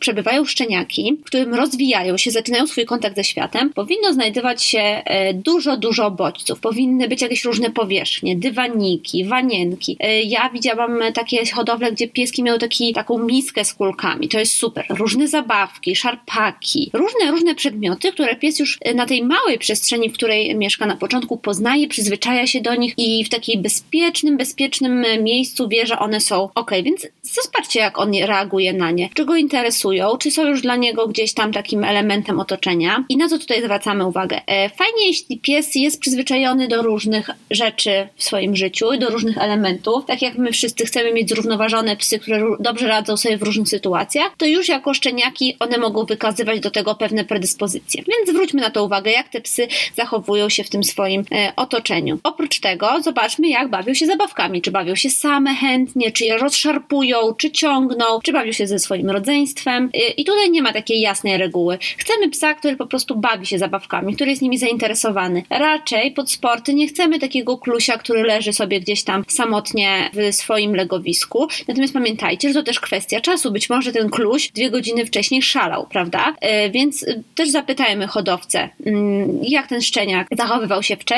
przebywają, szczeniaki, w którym rozwijają się, zaczynają swój kontakt ze światem, powinno znajdować się e, dużo, dużo bodźców. Powinny być jakieś różne powierzchnie, dywaniki, wanienki. E, ja widziałam takie hodowle, gdzie pieski miały taki, taką miskę z kulkami. To jest super. Różne zabawki, szarpaki, różne, różne przedmioty, które pies już e, na tej małej przestrzeni, w której mieszka na początku, poznaje, przyzwyczaja się do nich i w takiej bezpiecznym, bezpiecznym miejscu wie, że one są ok. Więc zobaczcie, jak on reaguje na nie. Czy go interesują, czy są już dla niego gdzieś tam takim elementem otoczenia i na co tutaj zwracamy uwagę. E, fajnie, jeśli pies jest przyzwyczajony do różnych rzeczy w swoim życiu i do różnych elementów, tak jak my wszyscy chcemy mieć zrównoważone psy, które dobrze radzą sobie w różnych sytuacjach, to już jako szczeniaki one mogą wykazywać do tego pewne predyspozycje. Więc zwróćmy na to uwagę, jak te psy zachowują się w tym swoim e, otoczeniu. Oprócz tego zobaczmy, jak bawią się zabawkami. Czy bawią się same chętnie, czy je rozszarpują, czy ciągną, czy bawią się ze swoim rodzeństwem. E, I tutaj nie ma takiej jasnej reguły. Chcemy psa, który po prostu bawi się zabawkami, który jest nimi zainteresowany. Raczej pod sporty nie chcemy takiego klusia, który leży sobie gdzieś tam samotnie w swoim legowisku. Natomiast pamiętajcie, że to też kwestia czasu. Być może ten kluś dwie godziny wcześniej szalał, prawda? E, więc też zapytajmy hodowcę, mm, jak ten szczeniak zachowywał się wcześniej,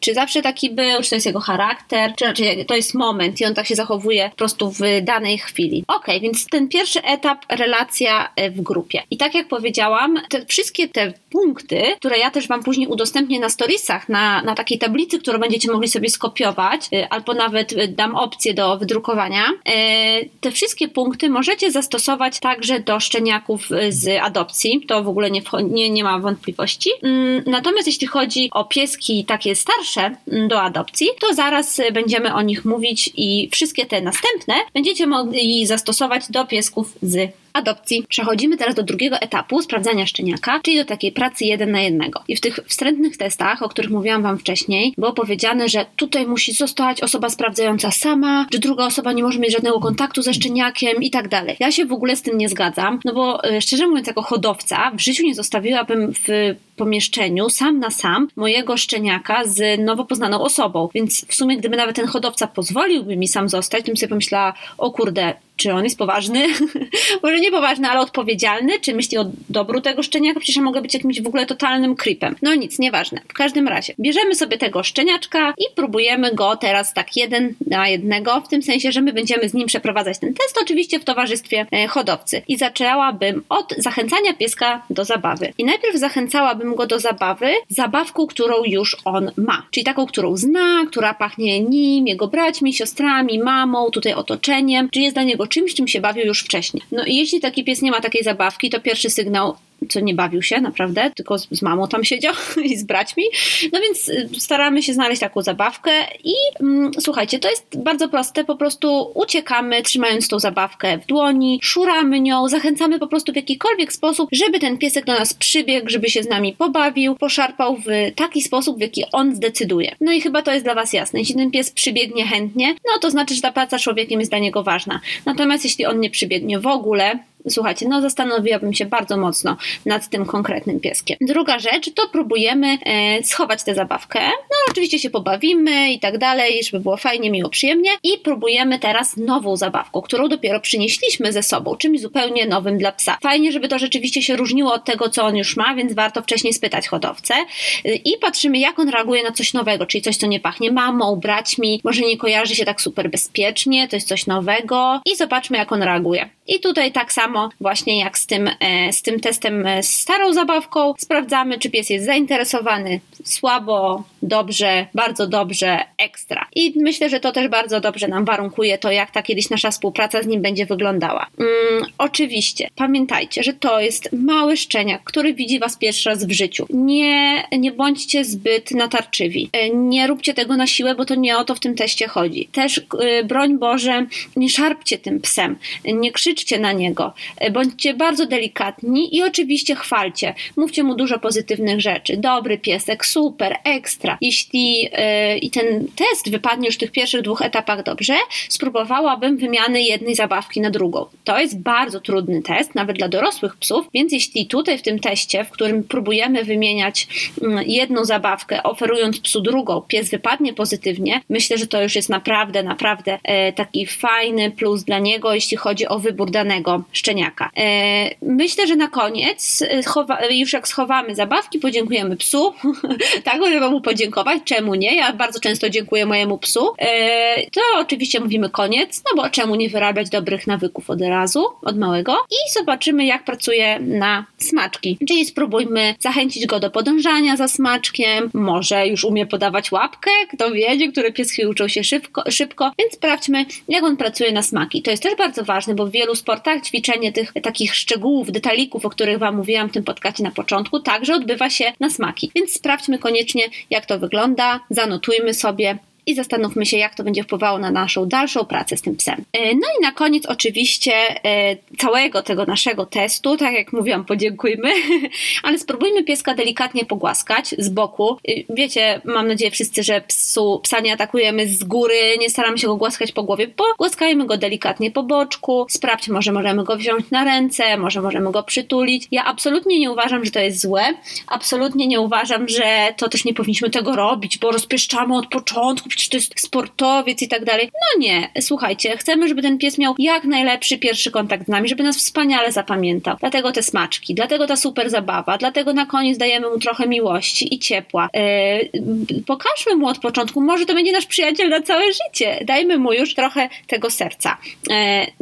czy zawsze taki był, czy to jest jego charakter, czy raczej to jest moment i on tak się zachowuje po prostu w danej chwili. Ok, więc ten pierwszy etap relacja e, w grupie. I tak jak powiedziałam, te wszystkie te punkty, które ja też Wam później udostępnię na storiesach, na, na takiej tablicy, którą będziecie mogli sobie skopiować, y, albo nawet y, dam opcję do wydrukowania. Te wszystkie punkty możecie zastosować także do szczeniaków z adopcji. To w ogóle nie, nie, nie ma wątpliwości. Mm, natomiast jeśli chodzi o pieski takie starsze mm, do adopcji, to zaraz będziemy o nich mówić i wszystkie te następne będziecie mogli zastosować do piesków z adopcji. Przechodzimy teraz do drugiego etapu sprawdzania szczeniaka, czyli do takiej pracy jeden na jednego. I w tych wstrętnych testach, o których mówiłam Wam wcześniej, było powiedziane, że tutaj musi zostać osoba sprawdzająca sama, że druga osoba nie może mieć żadnego kontaktu ze szczeniakiem i tak dalej. Ja się w ogóle z tym nie zgadzam, no bo e, szczerze mówiąc, jako hodowca w życiu nie zostawiłabym w pomieszczeniu sam na sam mojego szczeniaka z nowo poznaną osobą. Więc w sumie, gdyby nawet ten hodowca pozwoliłby mi sam zostać, bym sobie pomyślała, o kurde, czy on jest poważny? Może nie poważny, ale odpowiedzialny? Czy myśli o dobru tego szczeniaka? Przecież mogę być jakimś w ogóle totalnym creepem. No nic, nieważne. W każdym razie, bierzemy sobie tego szczeniaczka i próbujemy go teraz tak jeden na jednego, w tym sensie, że my będziemy z nim przeprowadzać ten test, oczywiście w towarzystwie e, hodowcy. I zaczęłabym od zachęcania pieska do zabawy. I najpierw zachęcałabym go do zabawy zabawką, którą już on ma. Czyli taką, którą zna, która pachnie nim, jego braćmi, siostrami, mamą, tutaj otoczeniem, czy jest dla niego czymś, czym się bawił już wcześniej. No i jeśli taki pies nie ma takiej zabawki, to pierwszy sygnał co nie bawił się naprawdę, tylko z, z, mamą tam siedział i z braćmi. No więc y, staramy się znaleźć taką zabawkę i mm, słuchajcie, to jest bardzo proste, po prostu uciekamy trzymając tą zabawkę w dłoni, szuramy nią, zachęcamy po prostu w jakikolwiek sposób, żeby ten piesek do nas przybiegł, żeby się z nami pobawił, poszarpał w taki sposób, w jaki on zdecyduje. No i chyba to jest dla Was jasne. Jeśli ten pies przybiegnie chętnie, no to znaczy, że ta praca człowiekiem jest dla niego ważna. Natomiast jeśli on nie przybiegnie w ogóle, słuchajcie, no zastanowiłabym się bardzo mocno nad tym konkretnym pieskiem. Druga rzecz, to próbujemy e, schować tę zabawkę. No oczywiście się pobawimy i tak dalej, żeby było fajnie, miło, przyjemnie i próbujemy teraz nową zabawką, którą dopiero przynieśliśmy ze sobą, czymś zupełnie nowym dla psa. Fajnie, żeby to rzeczywiście się różniło od tego, co on już ma, więc warto wcześniej spytać hodowcę e, i patrzymy, jak on reaguje na coś nowego, czyli coś, co nie pachnie mamą, braćmi, może nie kojarzy się tak super bezpiecznie, to jest coś nowego i zobaczmy, jak on reaguje. I tutaj tak samo właśnie jak z tym, e, z tym testem e, z starą zabawką, sprawdzamy, czy pies jest zainteresowany słabo, dobrze, bardzo dobrze, ekstra. I myślę, że to też bardzo dobrze nam warunkuje to, jak ta kiedyś nasza współpraca z nim będzie wyglądała. Mm, oczywiście, pamiętajcie, że to jest mały szczeniak, który widzi Was pierwszy raz w życiu. Nie, nie bądźcie zbyt natarczywi. E, nie róbcie tego na siłę, bo to nie o to w tym teście chodzi. Też, broń Boże, nie szarpcie tym psem, nie krzyczcie na niego, yy, bądźcie bardzo delikatni i oczywiście chwalcie. Mówcie mu dużo pozytywnych rzeczy. Dobry piesek, super, ekstra. Jeśli yy, i ten test wypadnie już w tych pierwszych dwóch etapach dobrze, spróbowałabym wymiany jednej zabawki na drugą. To jest bardzo trudny test, nawet dla dorosłych psów, więc jeśli tutaj w tym teście, w którym próbujemy wymieniać mm, jedną zabawkę, oferując psu drugą, pies wypadnie pozytywnie, myślę, że to już jest naprawdę, naprawdę e, taki fajny plus dla niego, jeśli chodzi o wybór danego szczeniaka. E, myślę, że na koniec, e, już jak schowamy zabawki, podziękujemy psu, tak, żeby mu podziękować, czemu nie? Ja bardzo często dziękuję mojemu psu. E, to oczywiście mówimy koniec, no bo czemu nie wyrabiać dobrych nawyków od razu, od małego i zobaczymy, jak pracuje na smaczki. Czyli spróbujmy zachęcić go do podążania za smaczkiem, może już umie podawać łapkę, kto wie, niektóre pieski uczą się szybko, szybko, więc sprawdźmy, jak on pracuje na smaki. To jest też bardzo ważne, bo w wielu sportach ćwiczenie tych takich szczegółów, detalików, o których Wam mówiłam w tym podcaście na początku, także odbywa się na smaki. Więc sprawdźmy koniecznie, jak to wygląda, zanotujmy sobie i zastanówmy się, jak to będzie wpływało na naszą dalszą pracę z tym psem. E, no i na koniec oczywiście e, całego tego naszego testu, tak jak mówiłam, podziękujmy, ale spróbujmy pieska delikatnie pogłaskać z boku. E, wiecie, mam nadzieję wszyscy, że psu, psa nie atakujemy z góry, nie staramy się go głaskać po głowie, pogłaskajmy go delikatnie po boczku, sprawdź, może możemy go wziąć na ręce, może możemy go przytulić. Ja absolutnie nie uważam, że to jest złe, absolutnie nie uważam, że to też nie powinniśmy tego robić, bo rozpieszczamy od początku, czy to jest sportowiec i tak dalej. No nie, słuchajcie, chcemy, żeby ten pies miał jak najlepszy pierwszy kontakt z nami, żeby nas wspaniale zapamiętał. Dlatego te smaczki, dlatego ta super zabawa, dlatego na koniec dajemy mu trochę miłości i ciepła. Yy, pokażmy mu od początku, może to będzie nasz przyjaciel na całe życie. Dajmy mu już trochę tego serca. Yy,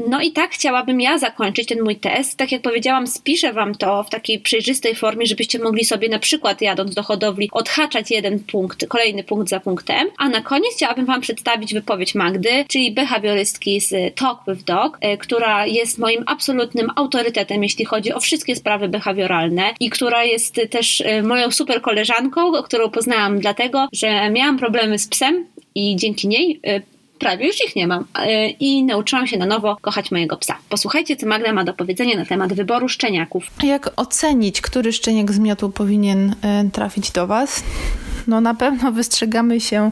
no i tak chciałabym ja zakończyć ten mój test. Tak jak powiedziałam, spiszę wam to w takiej przejrzystej formie, żebyście mogli sobie na przykład jadąc do hodowli odhaczać jeden punkt, kolejny punkt za punktem, a na koniec chciałabym Wam przedstawić wypowiedź Magdy, czyli behawiorystki z Talk with Dog, e, która jest moim absolutnym autorytetem, jeśli chodzi o wszystkie sprawy behawioralne i która jest też e, moją super koleżanką, którą poznałam dlatego, że miałam problemy z psem i dzięki niej e, prawie już ich nie mam i nauczyłam się na nowo kochać mojego psa. Posłuchajcie, co Magda ma do powiedzenia na temat wyboru szczeniaków. Jak ocenić, który szczeniak z miotu powinien trafić do Was? no na pewno wystrzegamy się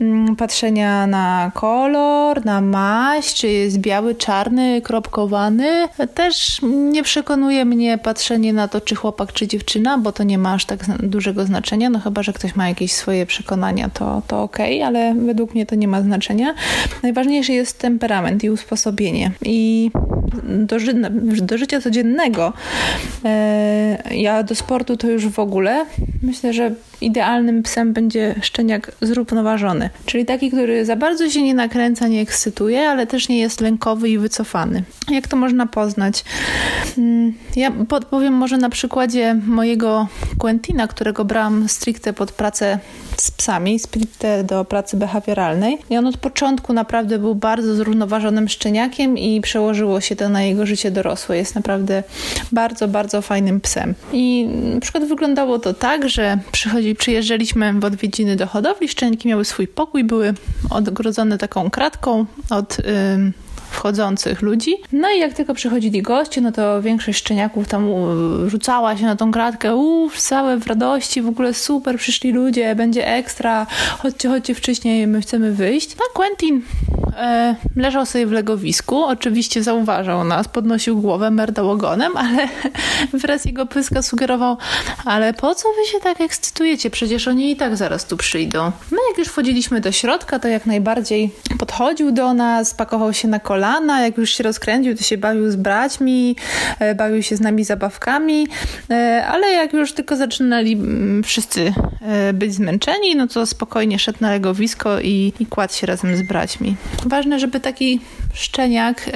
mm, patrzenia na kolor, na maść, czy jest biały, czarny, kropkowany. Też nie przekonuje mnie patrzenie na to, czy chłopak, czy dziewczyna, bo to nie ma aż tak dużego znaczenia, no chyba, że ktoś ma jakieś swoje przekonania, to, to okej, okay, ale według mnie to nie ma znaczenia. Najważniejszy jest temperament i usposobienie. I do, ży do życia codziennego, e, ja do sportu to już w ogóle, myślę, że idealnym psem będzie szczeniak zrównoważony. Czyli taki, który za bardzo się nie nakręca, nie ekscytuje, ale też nie jest lękowy i wycofany. Jak to można poznać? Mm, ja podpowiem może na przykładzie mojego Quentina, którego brałam stricte pod pracę z psami, stricte do pracy behawioralnej. I on od początku naprawdę był bardzo zrównoważonym szczeniakiem i przełożyło się to na jego życie dorosłe. Jest naprawdę bardzo, bardzo fajnym psem. I na przykład wyglądało to tak, że przychodzi, przyjeżdżaliśmy w odwiedziny do hodowli, szczeniaki miały swój pokój, były odgrodzone taką kratką od... Wchodzących ludzi. No i jak tylko przychodzili goście, no to większość szczeniaków tam rzucała się na tą kratkę, uff, całe w radości, w ogóle super, przyszli ludzie, będzie ekstra, chodźcie, chodźcie wcześniej, my chcemy wyjść. No Quentin e, leżał sobie w legowisku, oczywiście zauważał nas, podnosił głowę, merdał ogonem, ale wraz jego pyska sugerował, ale po co wy się tak ekscytujecie? Przecież oni i tak zaraz tu przyjdą. My jak już wchodziliśmy do środka, to jak najbardziej podchodził do nas, pakował się na kolana, kolana, jak już się rozkręcił, to się bawił z braćmi, e, bawił się z nami zabawkami, e, ale jak już tylko zaczynali mm, wszyscy e, być zmęczeni, no to spokojnie szedł na legowisko i, i kładł się razem z braćmi. Ważne, żeby taki szczeniak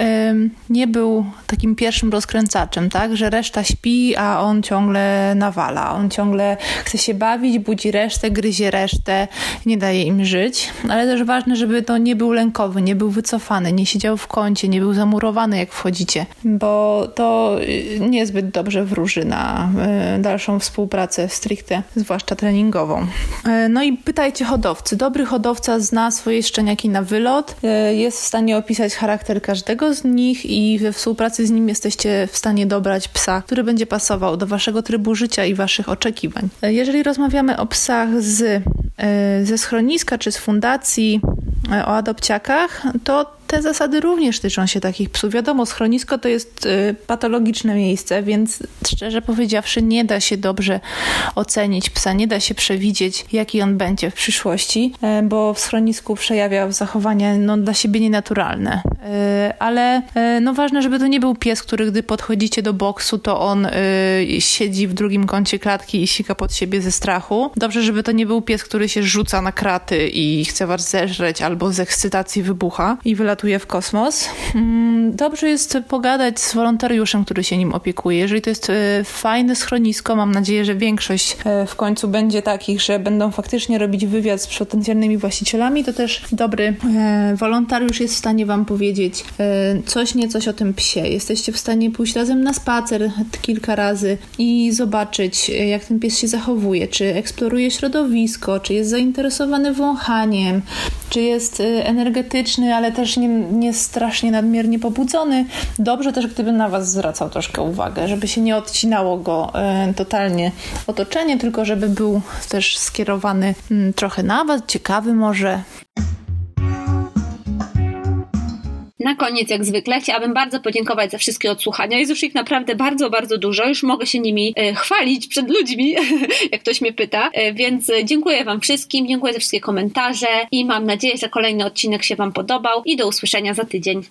nie był takim pierwszym rozkręcaczem, tak? Że reszta śpi, a on ciągle nawala. On ciągle chce się bawić, budzi resztę, gryzie resztę, nie daje im żyć. Ale też ważne, żeby to nie był lękowy, nie był wycofany, nie siedział w kącie, nie był zamurowany, jak wchodzicie, bo to y, niezbyt dobrze wróży na y, dalszą współpracę stricte, zwłaszcza treningową. E, No i pytajcie hodowcy. Dobry hodowca zna swoje szczeniaki na wylot, e, jest w stanie opisać charakter każdego z nich i we współpracy z nim jesteście w stanie dobrać psa, który będzie pasował do waszego trybu życia i waszych oczekiwań. E, Jeżeli rozmawiamy o psach z, e, ze schroniska czy z fundacji, e, o adopciakach, to te zasady również tyczą się takich psów. Wiadomo, schronisko to jest y, patologiczne miejsce, więc szczerze powiedziawszy, nie da się dobrze ocenić psa, nie da się przewidzieć, jaki on będzie w przyszłości, bo w schronisku przejawia zachowania no, dla siebie nienaturalne. Y, ale y, no, ważne, żeby to nie był pies, który gdy podchodzicie do boksu, to on y, siedzi w drugim kącie klatki i sika pod siebie ze strachu. Dobrze, żeby to nie był pies, który się rzuca na kraty i chce was zeżreć albo z ekscytacji wybucha i wylatuje w kosmos. Mm, Dobrze jest pogadać z wolontariuszem, który się nim opiekuje. Jeżeli to jest e, fajne schronisko, mam nadzieję, że większość e, w końcu będzie takich, że będą faktycznie robić wywiad z potencjalnymi właścicielami, to też dobry e, wolontariusz jest w stanie wam powiedzieć e, coś, nie coś o tym psie. Jesteście w stanie pójść razem na spacer kilka razy i zobaczyć, e, jak ten pies się zachowuje, czy eksploruje środowisko, czy jest zainteresowany wąchaniem, czy jest e, energetyczny, ale też nie, nie strasznie nadmiernie pobudzony. Dobrze też, gdyby na Was zwracał troszkę uwagę, żeby się nie odcinało go totalnie otoczenie, tylko żeby był też skierowany mm, trochę na Was, ciekawy może. Na koniec, jak zwykle, chciałabym bardzo podziękować za wszystkie odsłuchania. Jest już ich naprawdę bardzo, bardzo dużo. Już mogę się nimi e, chwalić przed ludźmi, jak ktoś mnie pyta. E, więc e, dziękuję Wam wszystkim, dziękuję za wszystkie komentarze i mam nadzieję, że kolejny odcinek się Wam podobał i do usłyszenia za tydzień.